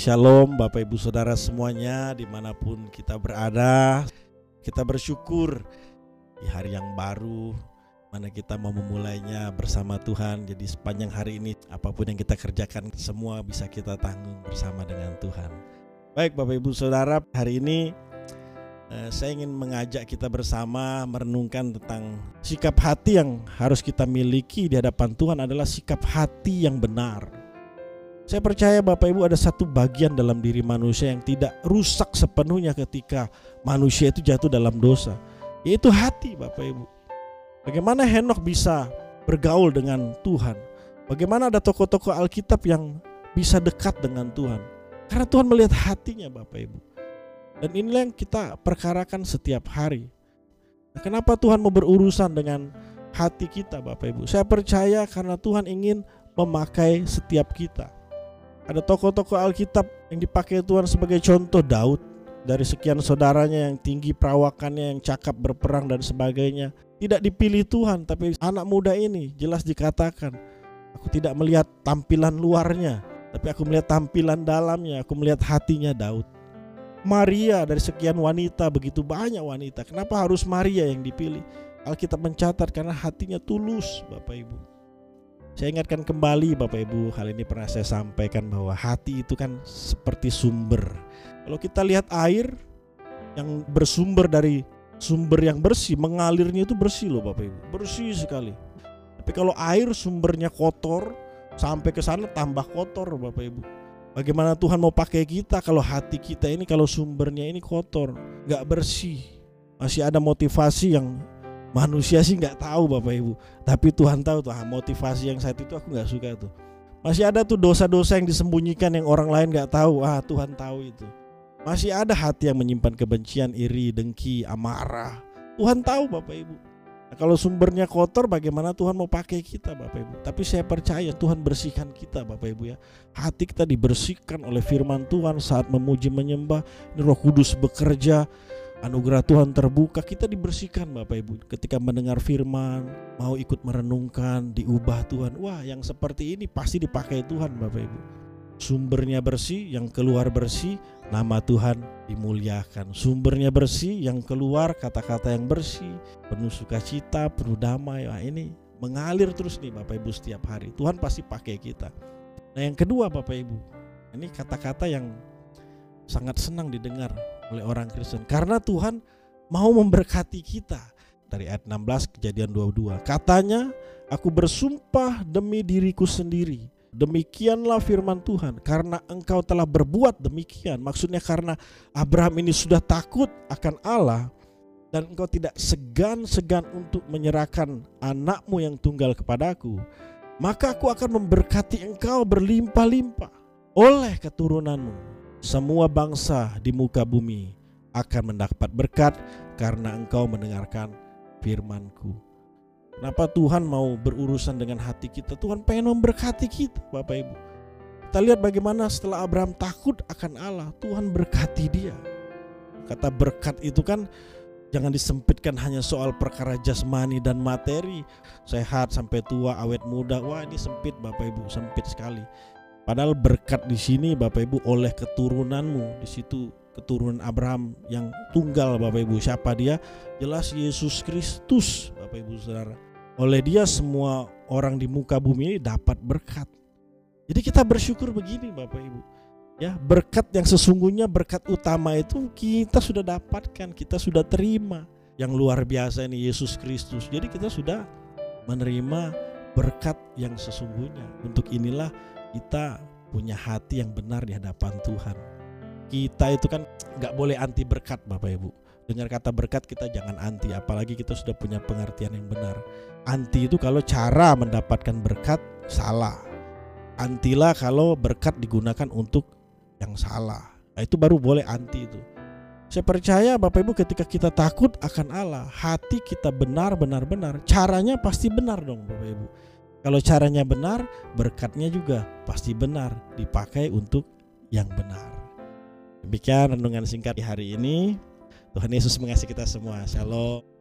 Shalom Bapak Ibu Saudara semuanya di mana pun kita berada Kita bersyukur di hari yang baru Mana kita mau memulainya bersama Tuhan. Jadi sepanjang hari ini apa pun yang kita kerjakan Semua bisa kita tanggung bersama dengan Tuhan. Baik Bapak Ibu Saudara hari ini eh, Saya ingin mengajak kita bersama merenungkan tentang Sikap hati yang harus kita miliki di hadapan Tuhan adalah sikap hati yang benar saya percaya Bapak Ibu ada satu bagian dalam diri manusia yang tidak rusak sepenuhnya ketika manusia itu jatuh dalam dosa, yaitu hati Bapak Ibu. Bagaimana Henok bisa bergaul dengan Tuhan? Bagaimana ada tokoh-tokoh Alkitab yang bisa dekat dengan Tuhan? Karena Tuhan melihat hatinya Bapak Ibu. Dan inilah yang kita perkarakan setiap hari. Nah, kenapa Tuhan mau berurusan dengan hati kita Bapak Ibu? Saya percaya karena Tuhan ingin memakai setiap kita ada tokoh-tokoh Alkitab yang dipakai Tuhan sebagai contoh Daud dari sekian saudaranya yang tinggi perawakannya, yang cakap berperang dan sebagainya. Tidak dipilih Tuhan, tapi anak muda ini jelas dikatakan, aku tidak melihat tampilan luarnya, tapi aku melihat tampilan dalamnya, aku melihat hatinya Daud. Maria dari sekian wanita, begitu banyak wanita, kenapa harus Maria yang dipilih? Alkitab mencatat karena hatinya tulus, Bapak Ibu. Saya ingatkan kembali Bapak Ibu, hal ini pernah saya sampaikan bahwa hati itu kan seperti sumber. Kalau kita lihat air yang bersumber dari sumber yang bersih, mengalirnya itu bersih loh Bapak Ibu, bersih sekali. Tapi kalau air sumbernya kotor, sampai ke sana tambah kotor Bapak Ibu. Bagaimana Tuhan mau pakai kita kalau hati kita ini kalau sumbernya ini kotor, nggak bersih, masih ada motivasi yang Manusia sih nggak tahu Bapak Ibu, tapi Tuhan tahu tuh ah, motivasi yang saat itu aku nggak suka tuh. Masih ada tuh dosa-dosa yang disembunyikan yang orang lain nggak tahu. Ah Tuhan tahu itu. Masih ada hati yang menyimpan kebencian, iri, dengki, amarah. Tuhan tahu Bapak Ibu. Nah, kalau sumbernya kotor bagaimana Tuhan mau pakai kita Bapak Ibu. Tapi saya percaya Tuhan bersihkan kita Bapak Ibu ya. Hati kita dibersihkan oleh firman Tuhan saat memuji menyembah. Ini roh kudus bekerja anugerah Tuhan terbuka, kita dibersihkan Bapak Ibu. Ketika mendengar firman, mau ikut merenungkan, diubah Tuhan. Wah, yang seperti ini pasti dipakai Tuhan Bapak Ibu. Sumbernya bersih, yang keluar bersih, nama Tuhan dimuliakan. Sumbernya bersih, yang keluar kata-kata yang bersih, penuh sukacita, penuh damai. Wah, ini mengalir terus nih Bapak Ibu setiap hari. Tuhan pasti pakai kita. Nah, yang kedua Bapak Ibu, ini kata-kata yang sangat senang didengar oleh orang Kristen. Karena Tuhan mau memberkati kita. Dari ayat 16 kejadian 22 katanya aku bersumpah demi diriku sendiri. Demikianlah firman Tuhan. Karena engkau telah berbuat demikian. Maksudnya karena Abraham ini sudah takut akan Allah dan engkau tidak segan-segan untuk menyerahkan anakmu yang tunggal kepadaku maka aku akan memberkati engkau berlimpah-limpah oleh keturunanmu semua bangsa di muka bumi akan mendapat berkat karena engkau mendengarkan firmanku. Kenapa Tuhan mau berurusan dengan hati kita? Tuhan pengen memberkati kita Bapak Ibu. Kita lihat bagaimana setelah Abraham takut akan Allah, Tuhan berkati dia. Kata berkat itu kan jangan disempitkan hanya soal perkara jasmani dan materi. Sehat sampai tua, awet muda. Wah, ini sempit Bapak Ibu, sempit sekali. Padahal berkat di sini Bapak Ibu oleh keturunanmu di situ keturunan Abraham yang tunggal Bapak Ibu siapa dia? Jelas Yesus Kristus Bapak Ibu Saudara. Oleh dia semua orang di muka bumi ini dapat berkat. Jadi kita bersyukur begini Bapak Ibu. Ya, berkat yang sesungguhnya berkat utama itu kita sudah dapatkan, kita sudah terima. Yang luar biasa ini Yesus Kristus. Jadi kita sudah menerima berkat yang sesungguhnya. Untuk inilah kita punya hati yang benar di hadapan Tuhan. Kita itu kan nggak boleh anti berkat Bapak Ibu. Dengar kata berkat kita jangan anti, apalagi kita sudah punya pengertian yang benar. Anti itu kalau cara mendapatkan berkat salah. Antilah kalau berkat digunakan untuk yang salah. Nah, itu baru boleh anti itu. Saya percaya Bapak Ibu ketika kita takut akan Allah, hati kita benar benar benar, caranya pasti benar dong Bapak Ibu. Kalau caranya benar, berkatnya juga pasti benar dipakai untuk yang benar. Demikian renungan singkat di hari ini. Tuhan Yesus mengasihi kita semua. Shalom.